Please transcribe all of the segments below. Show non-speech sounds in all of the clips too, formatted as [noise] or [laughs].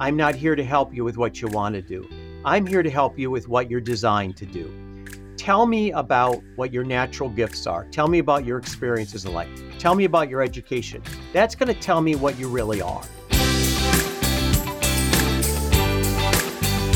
I'm not here to help you with what you want to do. I'm here to help you with what you're designed to do. Tell me about what your natural gifts are. Tell me about your experiences in life. Tell me about your education. That's going to tell me what you really are.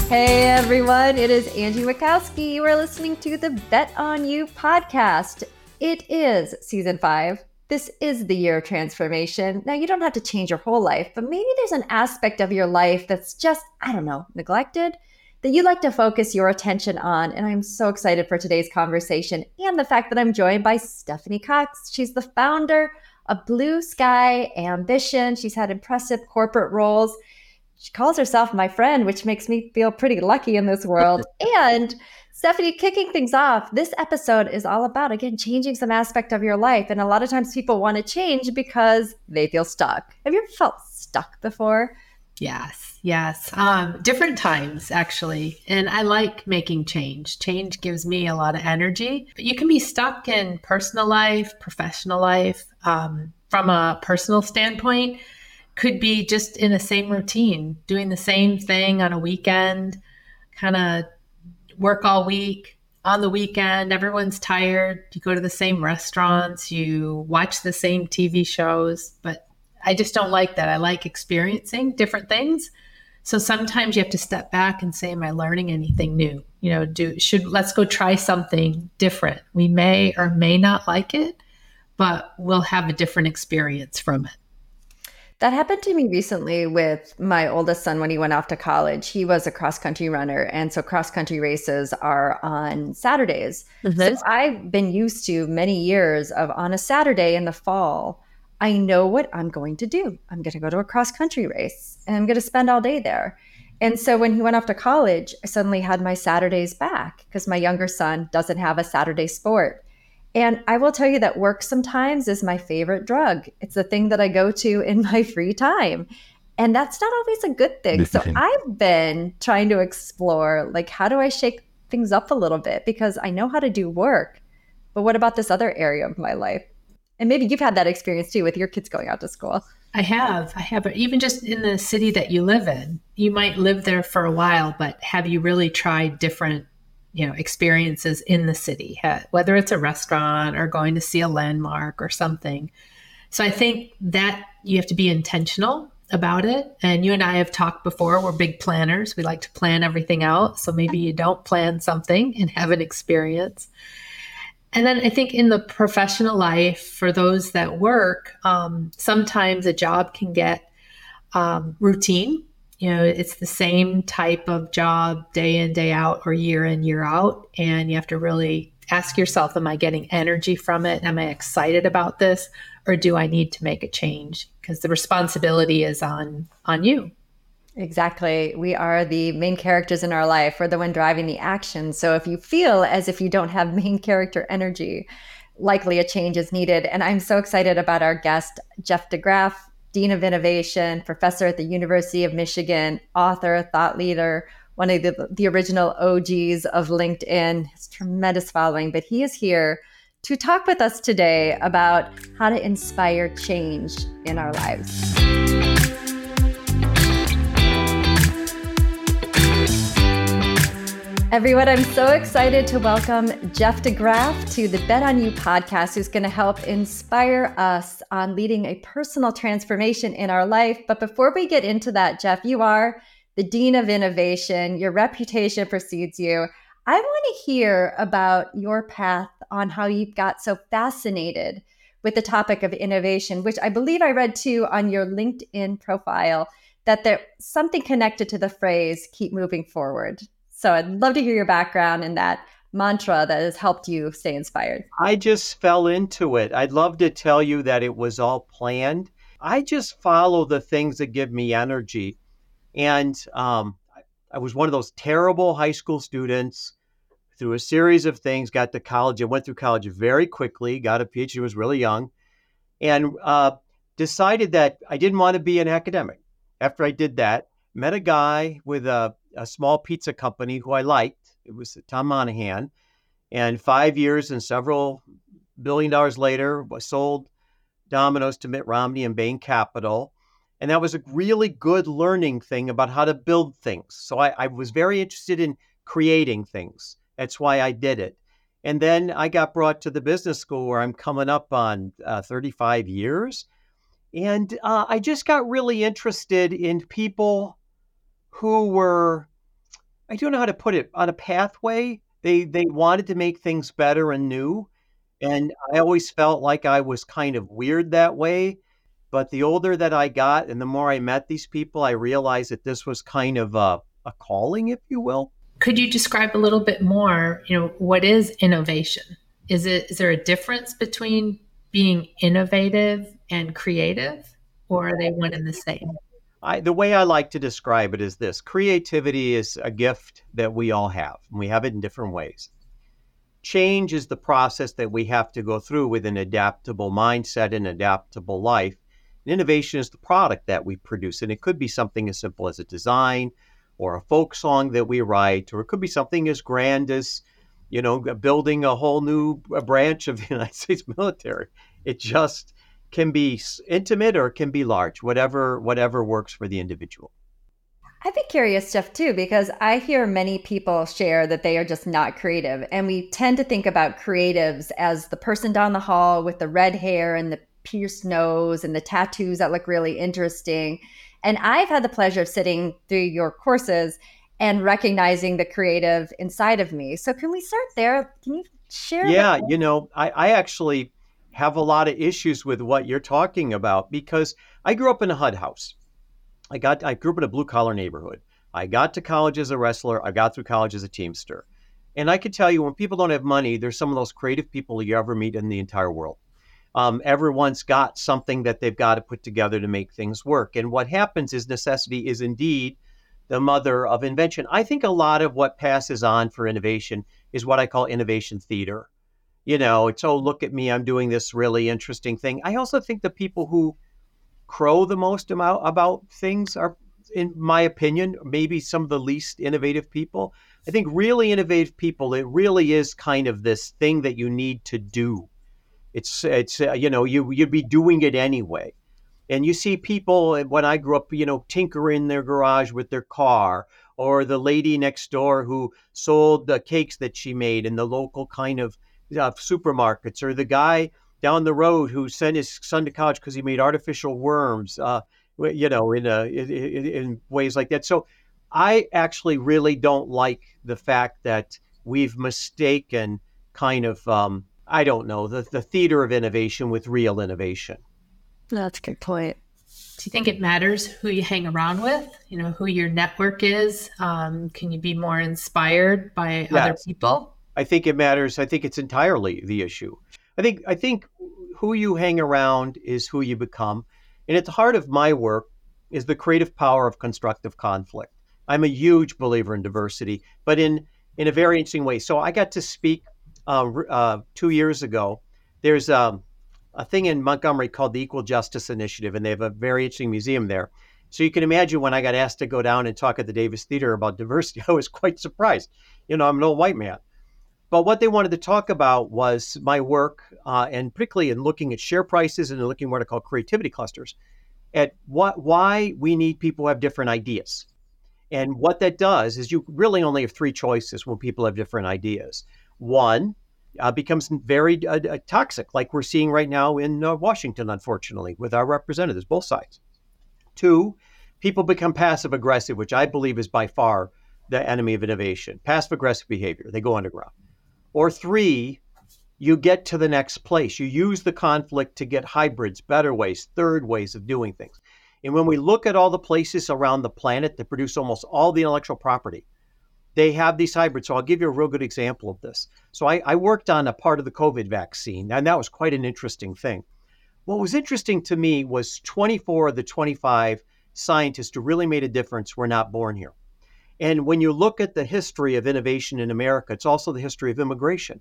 Hey everyone, it is Angie Wachowski. You are listening to the Bet on You podcast. It is season five. This is the year of transformation. Now, you don't have to change your whole life, but maybe there's an aspect of your life that's just, I don't know, neglected that you'd like to focus your attention on. And I'm so excited for today's conversation and the fact that I'm joined by Stephanie Cox. She's the founder of Blue Sky Ambition. She's had impressive corporate roles she calls herself my friend, which makes me feel pretty lucky in this world. [laughs] and Stephanie, kicking things off, this episode is all about, again, changing some aspect of your life. And a lot of times people want to change because they feel stuck. Have you ever felt stuck before? Yes, yes. Um, different times, actually. And I like making change. Change gives me a lot of energy. But you can be stuck in personal life, professional life. Um, from a personal standpoint, could be just in the same routine, doing the same thing on a weekend, kind of work all week. On the weekend, everyone's tired. You go to the same restaurants, you watch the same TV shows, but I just don't like that. I like experiencing different things. So sometimes you have to step back and say, Am I learning anything new? You know, do should let's go try something different. We may or may not like it, but we'll have a different experience from it. That happened to me recently with my oldest son when he went off to college. He was a cross country runner. And so cross country races are on Saturdays. Mm-hmm. So I've been used to many years of on a Saturday in the fall, I know what I'm going to do. I'm going to go to a cross country race and I'm going to spend all day there. And so when he went off to college, I suddenly had my Saturdays back because my younger son doesn't have a Saturday sport. And I will tell you that work sometimes is my favorite drug. It's the thing that I go to in [laughs] my free time. And that's not always a good thing. So I've been trying to explore like how do I shake things up a little bit because I know how to do work. But what about this other area of my life? And maybe you've had that experience too with your kids going out to school. I have. I have. Even just in the city that you live in, you might live there for a while, but have you really tried different you know experiences in the city whether it's a restaurant or going to see a landmark or something. So i think that you have to be intentional about it. And you and i have talked before we're big planners. We like to plan everything out. So maybe you don't plan something and have an experience. And then i think in the professional life for those that work um, sometimes a job can get um, routine you know it's the same type of job day in day out or year in year out and you have to really ask yourself am i getting energy from it am i excited about this or do i need to make a change because the responsibility is on on you Exactly. We are the main characters in our life. We're the one driving the action. So if you feel as if you don't have [laughs] main character energy, likely a change is needed. And I'm so excited about our guest, Jeff DeGraff. Dean of Innovation, professor at the University of Michigan, author, thought leader, one of the, the original OGs of LinkedIn, his tremendous following, but he is here to talk with us today about how to inspire change in our lives. Everyone, I'm so excited to welcome Jeff DeGraff to the Bet on You podcast, who's going to help inspire us on leading a personal transformation in our life. But before we get into that, Jeff, you are the Dean of Innovation. Your reputation precedes you. I want to hear about your path on how you got so fascinated with the topic of innovation, which I believe I read too on your LinkedIn profile that there's something connected to the phrase keep moving forward. So I'd love to hear your background and that mantra that has helped you stay inspired. I just fell into it. I'd love to tell you that it was all planned. I just follow the things that give me energy. And um, I was one of those terrible high school students through a series of things, got to college. I went through college very quickly, got a PhD, was really young, and uh, decided that I didn't want to be an academic. After I did that, met a guy with a a small pizza company who I liked. It was Tom Monaghan. And five years and several billion dollars later, was sold Domino's to Mitt Romney and Bain Capital. And that was a really good learning thing about how to build things. So I, I was very interested in creating things. That's why I did it. And then I got brought to the business school where I'm coming up on uh, 35 years. And uh, I just got really interested in people who were, I don't know how to put it, on a pathway. They, they wanted to make things better and new. And I always felt like I was kind of weird that way. But the older that I got and the more I met these people, I realized that this was kind of a, a calling, if you will. Could you describe a little bit more, you know, what is innovation? Is it is there a difference between being innovative and creative or are they one and the same? I, the way I like to describe it is this creativity is a gift that we all have, and we have it in different ways. Change is the process that we have to go through with an adaptable mindset and adaptable life. And innovation is the product that we produce. And it could be something as simple as a design or a folk song that we write, or it could be something as grand as, you know, building a whole new uh, branch of the [laughs] United States military. It just can be intimate or can be large, whatever whatever works for the individual. I'd be curious, Jeff, too, because I hear many people share that they are just not creative. And we tend to think about creatives as the person down the hall with the red hair and the pierced nose and the tattoos that look really interesting. And I've had the pleasure of sitting through your courses and recognizing the creative inside of me. So, can we start there? Can you share? Yeah, you know, I, I actually have a lot of issues with what you're talking about because I grew up in a HUD house. I got I grew up in a blue collar neighborhood. I got to college as a wrestler. I got through college as a teamster. And I can tell you, when people don't have money, there's some of those creative people you ever meet in the entire world. Um, everyone's got something that they've got to put together to make things work. And what happens is necessity is indeed the mother of invention. I think a lot of what passes on for innovation is what I call innovation theater. You know, it's, oh, look at me, I'm doing this really interesting thing. I also think the people who crow the most about, about things are, in my opinion, maybe some of the least innovative people. I think really innovative people, it really is kind of this thing that you need to do. It's, it's uh, you know, you, you'd be doing it anyway. And you see people, when I grew up, you know, tinker in their garage with their car, or the lady next door who sold the cakes that she made in the local kind of uh, supermarkets, or the guy down the road who sent his son to college because he made artificial worms, uh, you know, in, a, in, in ways like that. So I actually really don't like the fact that we've mistaken kind of, um, I don't know, the, the theater of innovation with real innovation. That's a good point. Do you think it matters who you hang around with? You know, who your network is? Um, can you be more inspired by yes. other people? I think it matters. I think it's entirely the issue. I think I think who you hang around is who you become. And at the heart of my work is the creative power of constructive conflict. I'm a huge believer in diversity, but in in a very interesting way. So I got to speak uh, uh, two years ago. There's um, a thing in Montgomery called the Equal Justice Initiative, and they have a very interesting museum there. So you can imagine when I got asked to go down and talk at the Davis Theater about diversity, [laughs] I was quite surprised. You know, I'm an old white man. But what they wanted to talk about was my work, uh, and particularly in looking at share prices and looking at what I call creativity clusters, at what why we need people who have different ideas. And what that does is you really only have three choices when people have different ideas. One uh, becomes very uh, uh toxic, like we're seeing right now in uh, Washington, unfortunately, with our representatives, both sides. Two, people become passive aggressive, which I believe is by far the enemy of innovation. Passive aggressive behavior, they go underground. Or three, you get to the next place. You use the conflict to get hybrids, better ways, third ways of doing things. And when we look at all the places around the planet that produce almost all the intellectual property, they have these hybrids. So I'll give you a real good example of this. So I, I worked on a part of the COVID vaccine, and that was quite an interesting thing. What was interesting to me was 24 of the 25 scientists who really made a difference were not born here. And when you look at the history of innovation in America, it's also the history of immigration.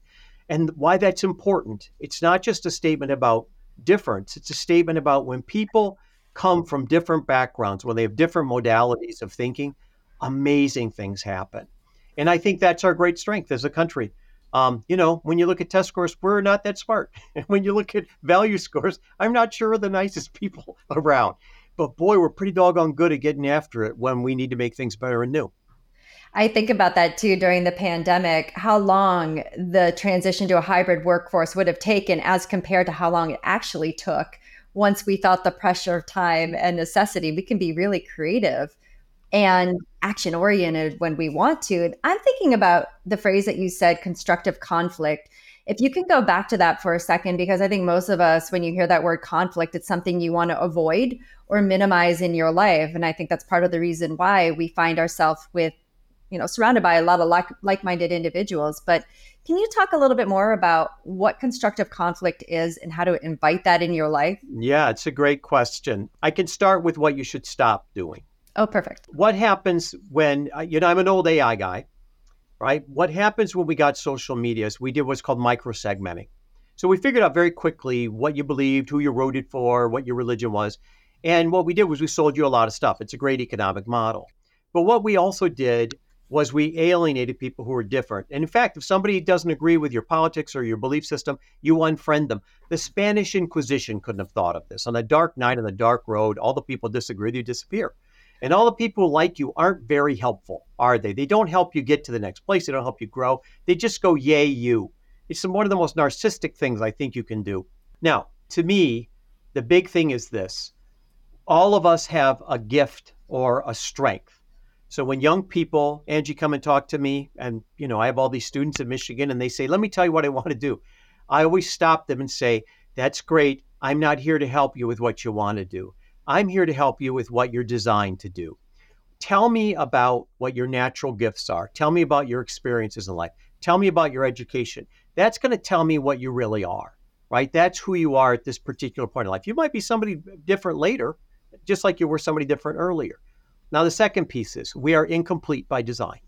And why that's important, it's not just a statement about difference, it's a statement about when people come from different backgrounds, when they have different modalities of thinking, amazing things happen. And I think that's our great strength as a country. Um, you know, when you look at test scores, we're not that smart. And [laughs] when you look at value scores, I'm not sure we're the nicest [laughs] people around. but boy, we're pretty doggone good at getting after it when we need to make things better and new. I think about that too during the pandemic, how long the transition to a hybrid workforce would have taken as compared to how long it actually took once we felt the pressure of time and necessity. We can be really creative and action oriented when we want to. And I'm thinking about the phrase that you said, constructive conflict. If you can go back to that for a second, because I think most of us, when you hear that word conflict, it's something you want to avoid or minimize in your life. And I think that's part of the reason why we find ourselves with you know surrounded by a lot of like like-minded individuals. But can you talk a little bit more about what constructive conflict is and how to invite that in your life? Yeah it's a great question. I can start with what you should stop doing. Oh perfect. What happens when uh, you know i'm an old ai guy right? What happens when we got social media is we did what's called microsegmenting. So we figured out very quickly what you believed who you voted for what your religion was. And what we did was we sold you a lot of stuff. It's a great economic model. But what we also did was we alienated people who were different. And in fact, if somebody doesn't agree with your politics or your belief system, you unfriend them. The Spanish Inquisition couldn't have thought of this. On a dark night on the dark road, all the people disagree with you disappear. And all the people who like you aren't very helpful, are they? They don't help you get to the next place. They don't help you grow. They just go, yay, you. It's one of the most narcissistic things I think you can do. Now, to me, the big thing is this all of us have a gift or a strength. So when young people, Angie, come and talk to me, and you know, I have all these students in Michigan, and they say, "Let me tell you what I want to do," I always stop them and say, "That's great. I'm not here to help you with what you want to do. I'm here to help you with what you're designed to do. Tell me about what your natural gifts are. Tell me about your experiences in life. Tell me about your education. That's going to tell me what you really are, right? That's who you are at this particular point in life. You might be somebody different later, just like you were somebody different earlier. Now, the second piece is we are incomplete by design,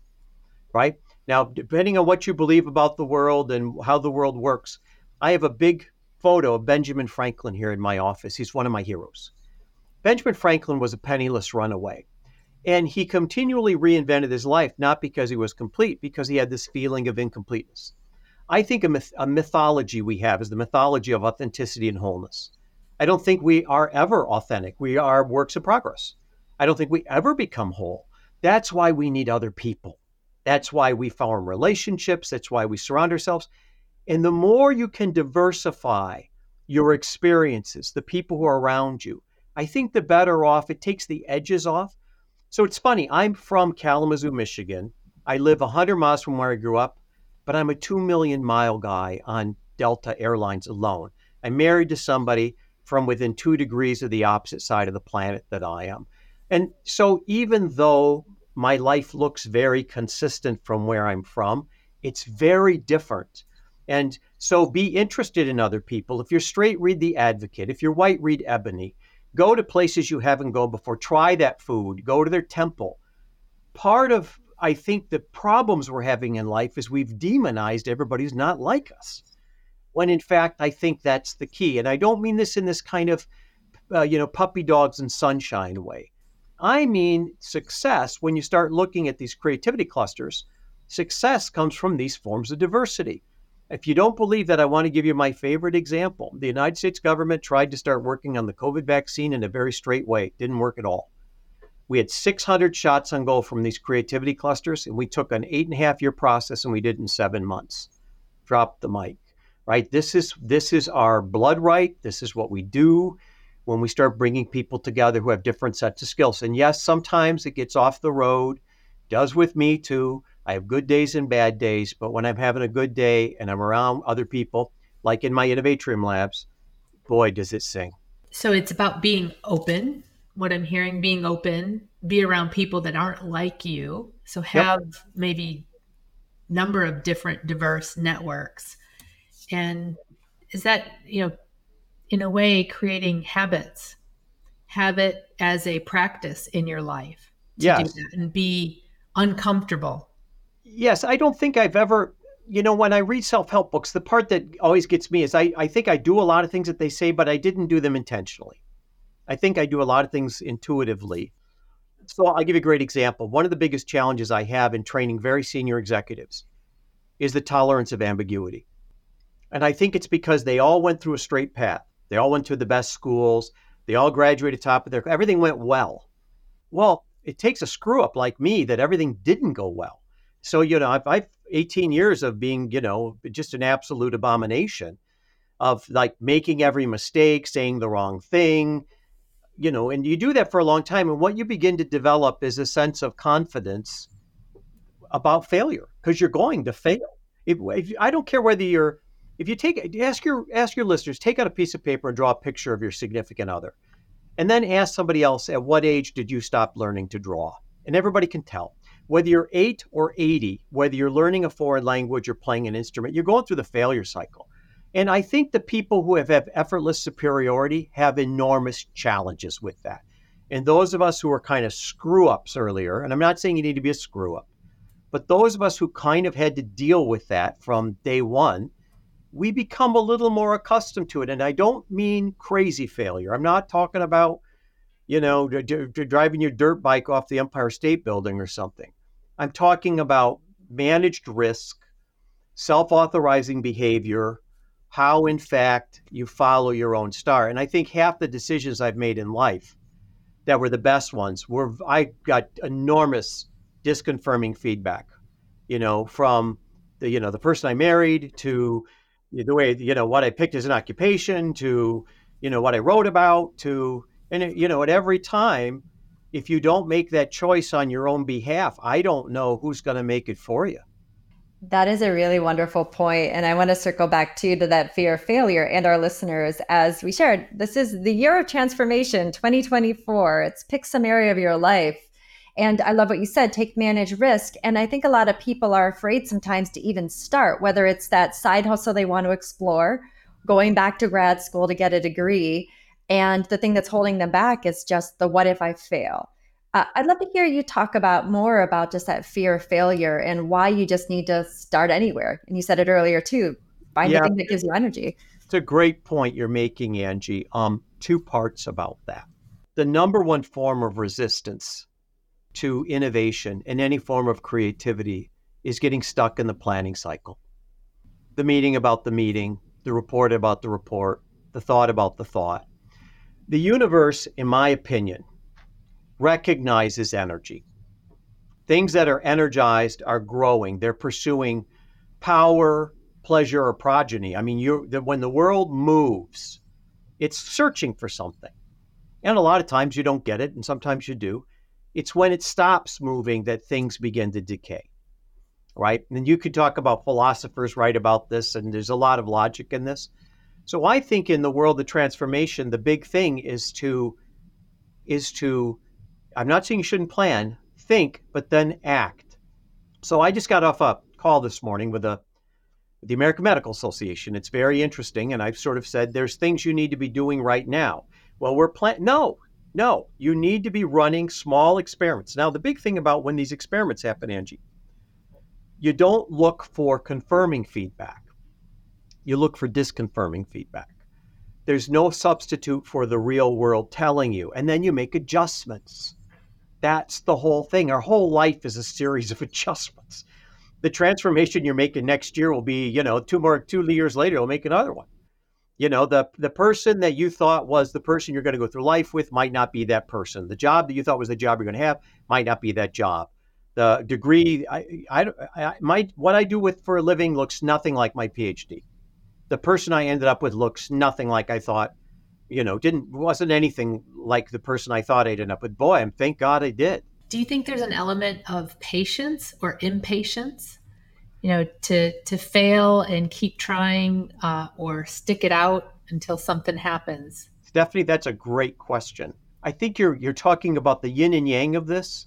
right? Now, depending on what you believe about the world and how the world works, I have a big photo of Benjamin Franklin here in my office. He's one of my heroes. Benjamin Franklin was a penniless runaway. And he continually reinvented his life, not because he was complete, because he had this feeling of incompleteness. I think a, myth- a mythology we have is the mythology of authenticity and wholeness. I don't think we are ever authentic. We are works of progress. I don't think we ever become whole. That's why we need other people. That's why we form relationships. That's why we surround ourselves. And the more you can diversify your experiences, the people who are around you, I think the better off it takes the edges off. So it's funny, I'm from Kalamazoo, Michigan. I live 100 miles from where I grew up, but I'm a 2 million mile guy on Delta Airlines alone. I'm married to somebody from within two degrees of the opposite side of the planet that I am. And so, even though my life looks very consistent from where I'm from, it's very different. And so, be interested in other people. If you're straight, read The Advocate. If you're white, read Ebony. Go to places you haven't gone before. Try that food. Go to their temple. Part of, I think, the problems we're having in life is we've demonized everybody who's not like us. When in fact, I think that's the key. And I don't mean this in this kind of, uh, you know, puppy dogs and sunshine way. I mean success when you start looking at these creativity clusters. Success comes from these forms of diversity. If you don't believe that, I want to give you my favorite example. The United States government tried to start working on the COVID vaccine in a very straight way. It didn't work at all. We had 600 shots on goal from these creativity clusters, and we took an eight and a half year process and we did it in seven months. Drop the mic, right? This is this is our blood right. This is what we do when we start bringing people together who have different sets of skills. And yes, sometimes it gets off the road, does with me too. I have good days and bad days, but when I'm having a good day and I'm around other people, like in my Innovatrium labs, boy, does it sing. So it's about being open. What I'm hearing, being open, be around people that aren't like you. So have yep. maybe number of different diverse networks. And is that, you know, in a way creating habits. Have it as a practice in your life to yes. do that and be uncomfortable. Yes i don't think i've ever you know when i read self-help books the part that always gets me is I, I think i do a lot of things that they say but i didn't do them intentionally. I think i do a lot of things intuitively. So i'll give you a great example. One of the biggest challenges i have in training very senior executives is the tolerance of ambiguity. And i think it's because they all went through a straight path they all went to the best schools. They all graduated top of their everything went well. Well, it takes a screw up like me that everything didn't go well. So, you know, I've, I've 18 years of being, you know, just an absolute abomination of like making every mistake, saying the wrong thing, you know, and you do that for a long time. And what you begin to develop is a sense of confidence about failure because you're going to fail. If, if, I don't care whether you're, if you take, ask your ask your listeners, take out a piece of paper and draw a picture of your significant other, and then ask somebody else, at what age did you stop learning to draw? And everybody can tell. Whether you're eight or 80, whether you're learning a foreign language or playing an instrument, you're going through the failure cycle. And I think the people who have, have effortless superiority have enormous challenges with that. And those of us who are kind of screw ups earlier, and I'm not saying you need to be a screw up, but those of us who kind of had to deal with that from day one, we become a little more accustomed to it. And I don't mean crazy failure. I'm not talking about, you know, d- d- driving your dirt bike off the Empire State Building or something. I'm talking about managed risk, self authorizing behavior, how, in fact, you follow your own star. And I think half the decisions I've made in life that were the best ones were I got enormous disconfirming feedback, you know, from the, you know, the person I married to the way, you know, what I picked as an occupation to, you know, what I wrote about to, and, it, you know, at every time, if you don't make that choice on your own behalf, I don't know who's going to make it for you. That is a really wonderful. And I want to circle back too to that fear of failure and our listeners. As we shared, this is the year of transformation 2024. It's pick some area of your life. And I love what you said take manage risk. And I think a lot of people are afraid sometimes to even start, whether it's that side hustle they want to explore, going back to grad school to get a degree. And the thing that's holding them back is just the what if I fail? Uh, I'd love to hear you talk about more about just that fear of failure and why you just need to start anywhere. And you said it earlier too. Find yeah. the thing that gives you energy. It's a great point you're making, Angie. Um, two parts about that. The number one form of resistance to innovation and any form of creativity is getting stuck in the planning cycle. The meeting about the meeting, the report about the report, the thought about the thought. The universe, in my opinion, recognizes energy. Things that are energized are growing. They're pursuing power, pleasure, or progeny. I mean, you when the world moves, it's searching for something. And a lot of times you don't get it, and sometimes you do. It's when it stops moving that things begin to decay. Right? And you could talk about philosophers write about this, and there's a lot of logic in this. So I think in the world of transformation, the big thing is to is to I'm not saying you shouldn't plan, think, but then act. So I just got off a call this morning with a the American Medical Association. It's very interesting, and I've sort of said there's things you need to be doing right now. Well, we're plan no, no, you need to be running small experiments. Now, the big thing about when these experiments happen, Angie, you don't look for confirming feedback. You look for disconfirming feedback. There's no substitute for the real world telling you, and then you make adjustments. That's the whole thing. Our whole life is a series of [laughs] adjustments. The transformation you're making next year will be, you know, two more two years later, you'll make another one. You know, the the person that you thought was the person you're going to go through life with might not be that person. The job that you thought was the job you're going to have might not be that job. The degree I, I, I my what I do with for a living looks nothing like my PhD. The person I ended up with looks nothing like I thought you know, didn't wasn't anything like the person I thought I'd end up with. Boy, I'm thank God I did. Do you think there's an element of patience or impatience? You know, to to fail and keep trying, uh, or stick it out until something happens. Stephanie, that's a great question. I think you're you're talking about the yin and yang of this.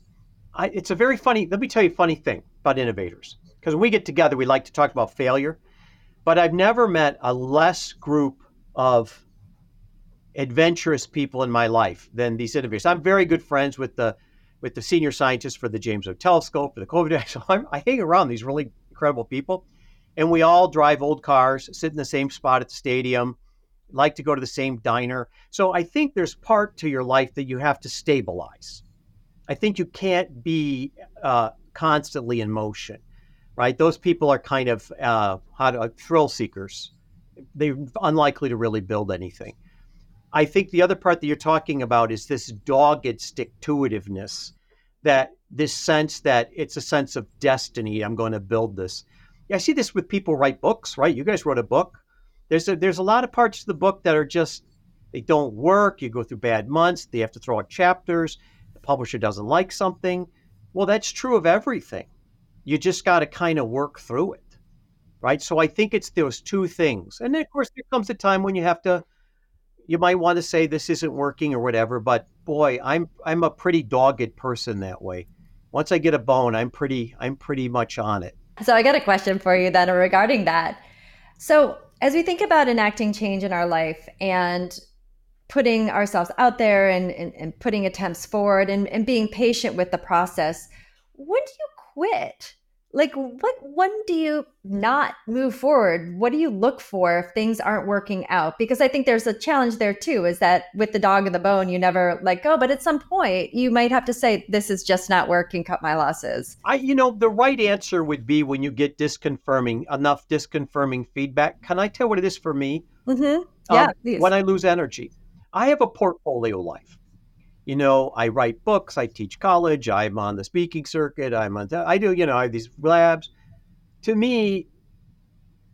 I, it's a very funny. Let me tell you a funny thing about innovators. Because when we get together, we like to talk about failure. But I've never met a less group of adventurous people in my life than these innovators. I'm very good friends with the with the senior scientists for the James Webb Telescope, for the COVID. [laughs] So I'm, I hang around these really incredible people, and we all drive old cars, sit in the same spot at the stadium, like to go to the same diner. So I think there's part to your life that you have to stabilize. I think you can't be uh, constantly in motion, right? Those people are kind of uh, how to, uh, thrill seekers. They're unlikely to really build anything. I think the other part that you're talking about is this dogged stick to itiveness, that this sense that it's a sense of destiny. I'm going to build this. I see this with people write books, right? You guys wrote a book. There's a, there's a lot of parts of the book that are just they don't work. You go through bad months. They have to throw out chapters. The publisher doesn't like something. Well, that's true of everything. You just got to kind of work through it, right? So I think it's those two things. And then, of course, there comes a time when you have to you might want to say this isn't working or whatever, but boy, I'm I'm a pretty dogged person that way. Once I get a bone, I'm pretty I'm pretty much on it. So I got a question for you then regarding that. So as we think about enacting change in our life and putting ourselves out there and, and, and putting attempts forward and, and being patient with the process, when do you quit? Like what when do you not move forward? What do you look for if things aren't working out? Because i think there's a challenge there too is that with the dog and the bone you never let go. But at some point you might have to say this is just not working cut my losses. I you know the right answer would be when you get disconfirming enough disconfirming feedback. Can i tell what it is for me? Mm-hmm. yeah um, when i lose energy i have a portfolio life you know, I write books, I teach college, I'm on the speaking circuit, I'm on, I do, you know, I have these labs. To me,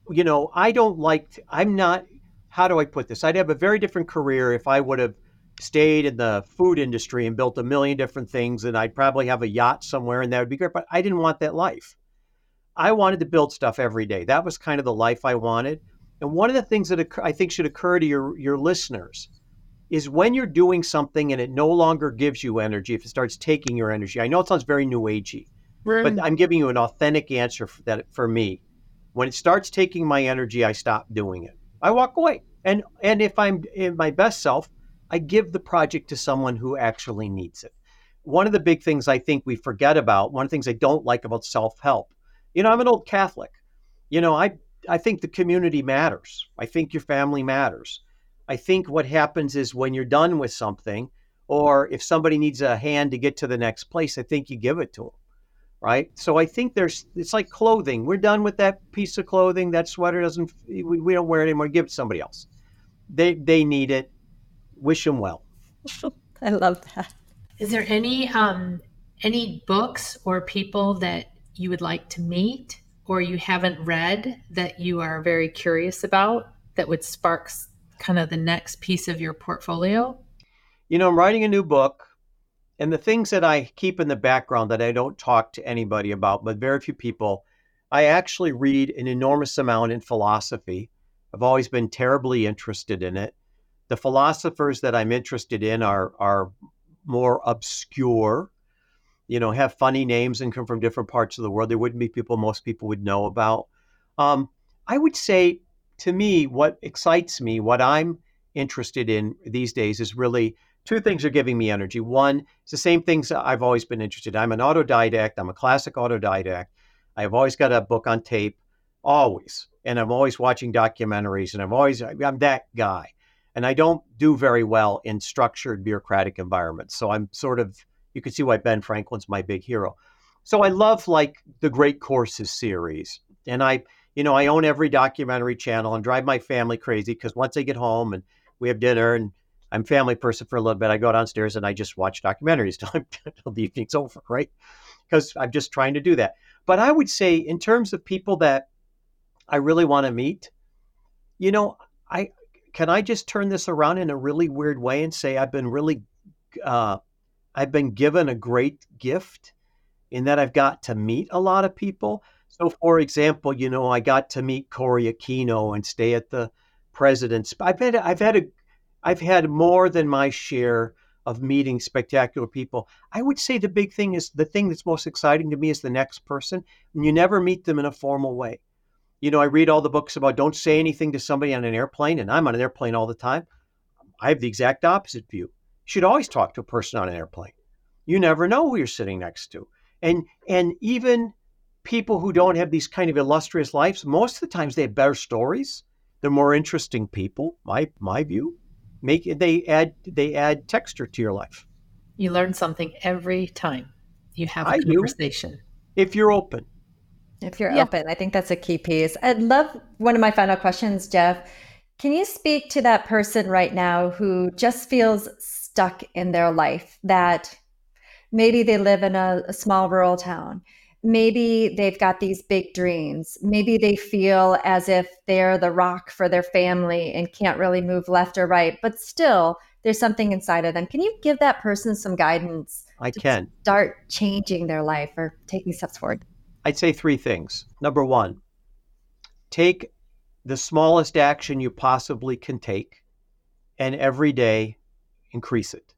you know, I don't like, I'm not, how do I put this? I'd have a very different career if I would have stayed in the food industry and built a million different things, and I'd probably have a yacht somewhere, and that would be great. But I didn't want that life. I wanted to build stuff every day. That was kind of the life I wanted. And one of the things that I think should occur to your your listeners is when you're doing something and it no longer gives you energy, if it starts taking your energy. I know it sounds very new agey, right. but I'm giving you an authentic answer for that for me. When it starts taking my energy, I stop doing it. I walk away. And and if I'm in my best self, I give the project to someone who actually needs it. One of the big things I think we forget about, one of the things I don't like about self-help. You know, I'm an old Catholic. You know, I I think the community matters. I think your family matters. I think what happens is when you're done with something, or if somebody needs a hand to get to the next place, I think you give it to them. Right. So I think there's, it's like clothing. We're done with that piece of clothing. That sweater doesn't, we, we don't wear it anymore. Give it to somebody else. They, they need it. Wish them well. [laughs] I love that. Is there any, um, any books or people that you would like to meet or you haven't read that you are very curious about that would spark kind of the next piece of your portfolio? You know, I'm writing a new book, and the things that I keep in the background that I don't talk to anybody about, but very few people, I actually read an enormous amount in philosophy. I've always been terribly interested in it. The philosophers that I'm interested in are are more obscure, you know, have funny names and come from different parts of the world. They wouldn't be people most people would know about. Um, I would say to me, what excites me, what I'm interested in these days is really two things are giving me energy. One, it's the same things I've always been interested in. I'm an autodidact, I'm a classic autodidact. I've always got a book on tape, always. And I'm always watching documentaries and I'm always, I'm that guy. And I don't do very well in structured bureaucratic environments. So I'm sort of, you can see why Ben Franklin's my big hero. So I love like the Great Courses series. And I, you know, I own every documentary channel and drive my family crazy because once I get home and we have dinner and I'm family person for a little bit, I go downstairs and I just watch documentaries [laughs] till, the evening's over, right? Because I'm just trying to do that. But I would say, in terms of people that I really want to meet, you know, I can I just turn this around in a really weird way and say I've been really, uh, I've been given a great gift in that I've got to meet a lot of people. So, for example, you know, I got to meet Cory Aquino and stay at the president's. I've had, I've had a, I've had more than my share of meeting spectacular people. I would say the big thing is the thing that's most exciting to me is the next person, and you never meet them in a formal way. You know, I read all the books about don't say anything to somebody on an airplane, and I'm on an airplane all the time. I have the exact opposite view. You should always talk to a person on an airplane. You never know who you're sitting next to. And and even people who don't have these kind of illustrious lives, most of the times they have better stories. They're more interesting people. My my view, make they add they add texture to your life. You learn something every time you have a I conversation. Do, if you're open. If you're yeah. open, I think that's a key piece. I'd love one of my final questions, Jeff. Can you speak to that person right now who just feels stuck in their life that maybe they live in a, a small rural town? Maybe they've got these big dreams. Maybe they feel as if they're the rock for their family and can't really move left or right, but still there's something inside of them. Can you give that person some guidance? I can. Start changing their life or taking steps forward. I'd say three things. Number one, take the smallest action you possibly can take and every day increase it.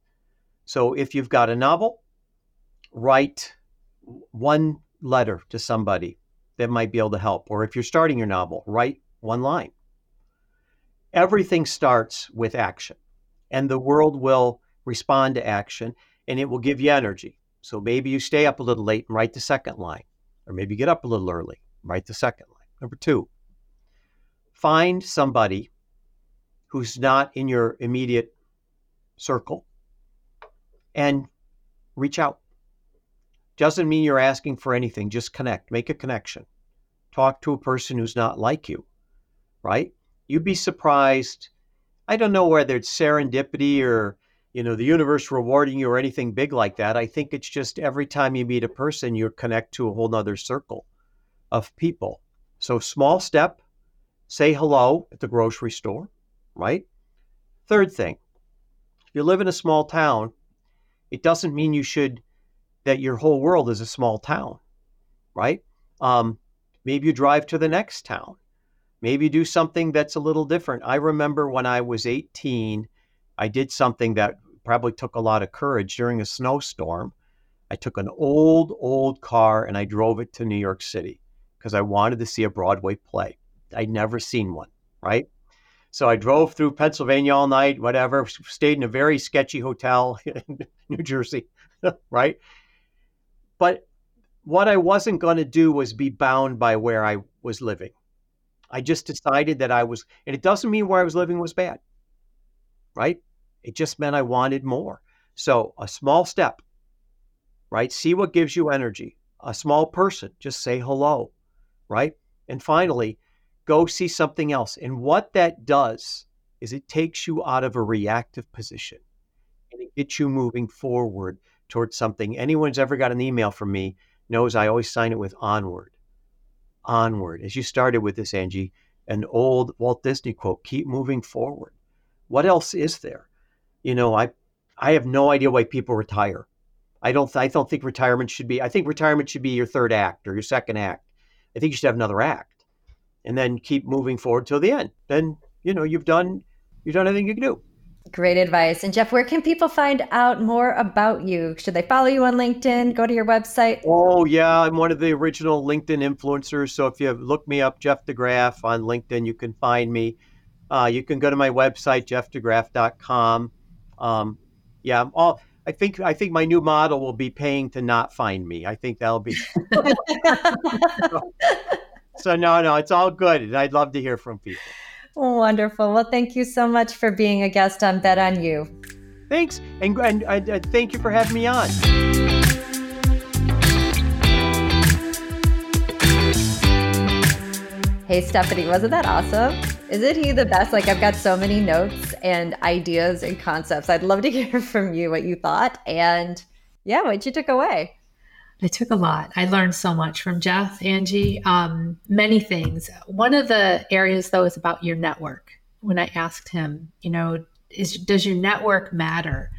So if you've got a novel, write one letter to somebody that might be able to help. Or if you're starting your novel, write one line. Everything starts with action, and the world will respond to action and it will give you energy. So maybe you stay up a little late and write the second line, or maybe get up a little early, write the second line. Number two, find somebody who's not in your immediate circle and reach out. Doesn't mean you're asking for anything. Just connect, make a connection. Talk to a person who's not like you, right? You'd be surprised. I don't know whether it's serendipity or, you know, the universe rewarding you or anything big like that. I think it's just every time you meet a person, you connect to a whole nother circle of people. So, small step, say hello at the grocery store, right? Third thing, if you live in a small town, it doesn't mean you should that your whole world is a small town, right? Um, maybe you drive to the next town. Maybe you do something that's a little different. I remember when I was 18, I did something that probably took a lot of courage during a snowstorm. I took an old, old car and I drove it to New York City because I wanted to see a Broadway play. I'd never seen one, right? So I drove through Pennsylvania all night, whatever, stayed in a very sketchy hotel [laughs] in New Jersey, [laughs] right? But what I wasn't going to do was be bound by where I was living. I just decided that I was, and it doesn't mean where I was living was bad, right? It just meant I wanted more. So a small step, right? See what gives you energy. A small person, just say hello, right? And finally, go see something else. And what that does is it takes you out of a reactive position and it gets you moving forward towards something. Anyone who's ever got an email from me knows I always sign it with onward. Onward. As you started with this, Angie, an old Walt Disney quote, keep moving forward. What else is there? You know, I I have no idea why people retire. I don't I don't think retirement should be I think retirement should be your third act or your second act. I think you should have another act. And then keep moving forward till the end. Then, you know, you've done you've done everything you can do. Great advice. And Jeff, where can people find out more about you? Should they follow you on LinkedIn? Go to your website? Oh, yeah. I'm one of the original LinkedIn influencers. So if you look me up, Jeff DeGraff on LinkedIn, you can find me. Uh, you can go to my website, jeffdegraff.com. Um, yeah, I'm all. I think I think my new model will be paying to not find me. I think that'll be. [laughs] [laughs] so, so no, no, it's all good, and I'd love to hear from people. Wonderful. Well, thank you so much for being a guest on Bet on You. Thanks. And, and, and uh, thank you for having me on. Hey, Stephanie, wasn't that awesome? Isn't he the best? Like, I've got so many notes and ideas and concepts. I'd love to [laughs] hear from you what you thought and, yeah, what you took away. I took a lot. I learned so much from Jeff, Angie, um, many things. One of the areas, though, is about your network. When I asked him, you know, is does your network matter?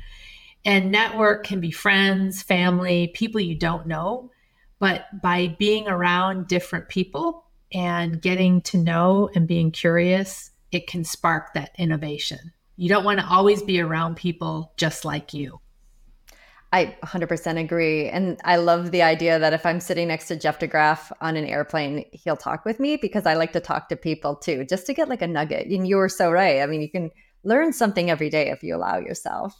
And network can be friends, family, people you don't know. But by being around different people and getting to know and being curious, it can spark that innovation. You don't want to always be around people just like you. I 100% agree. And I love the idea that if I'm sitting next to Jeff DeGraff on an airplane, he'll talk with me because I like to talk to people too, just to get like a nugget. And you were so right. I mean, you can learn something every day if you allow yourself.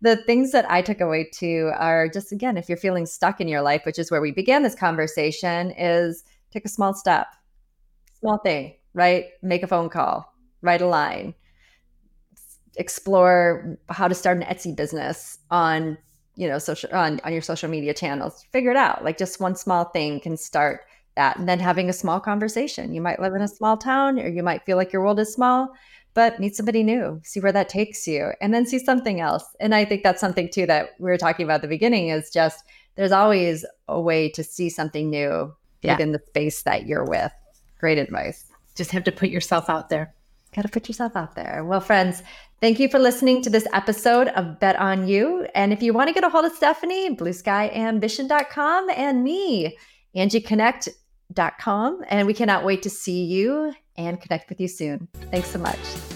The things that I took away too are just, again, if you're feeling stuck in your life, which is where we began this conversation, is take a small step, small thing, right? Make a phone call, write a line, explore how to start an Etsy business on you know social on, on your social media channels figure it out like just one small thing can start that and then having a small conversation you might live in a small town or you might feel like your world is small but meet somebody new, see where that takes you, and then see something else. And I think that's something too that we were talking about at the beginning is just there's always a way to see something new yeah. within the space that you're with. Great advice. Just have to put yourself out there. Got to put yourself out there. Well, friends, thank you for listening to this episode of Bet on You. And if you want to get a hold of Stephanie, blueskyambition.com and me, angieconnect.com. And we cannot wait to see you and connect with you soon. Thanks so much.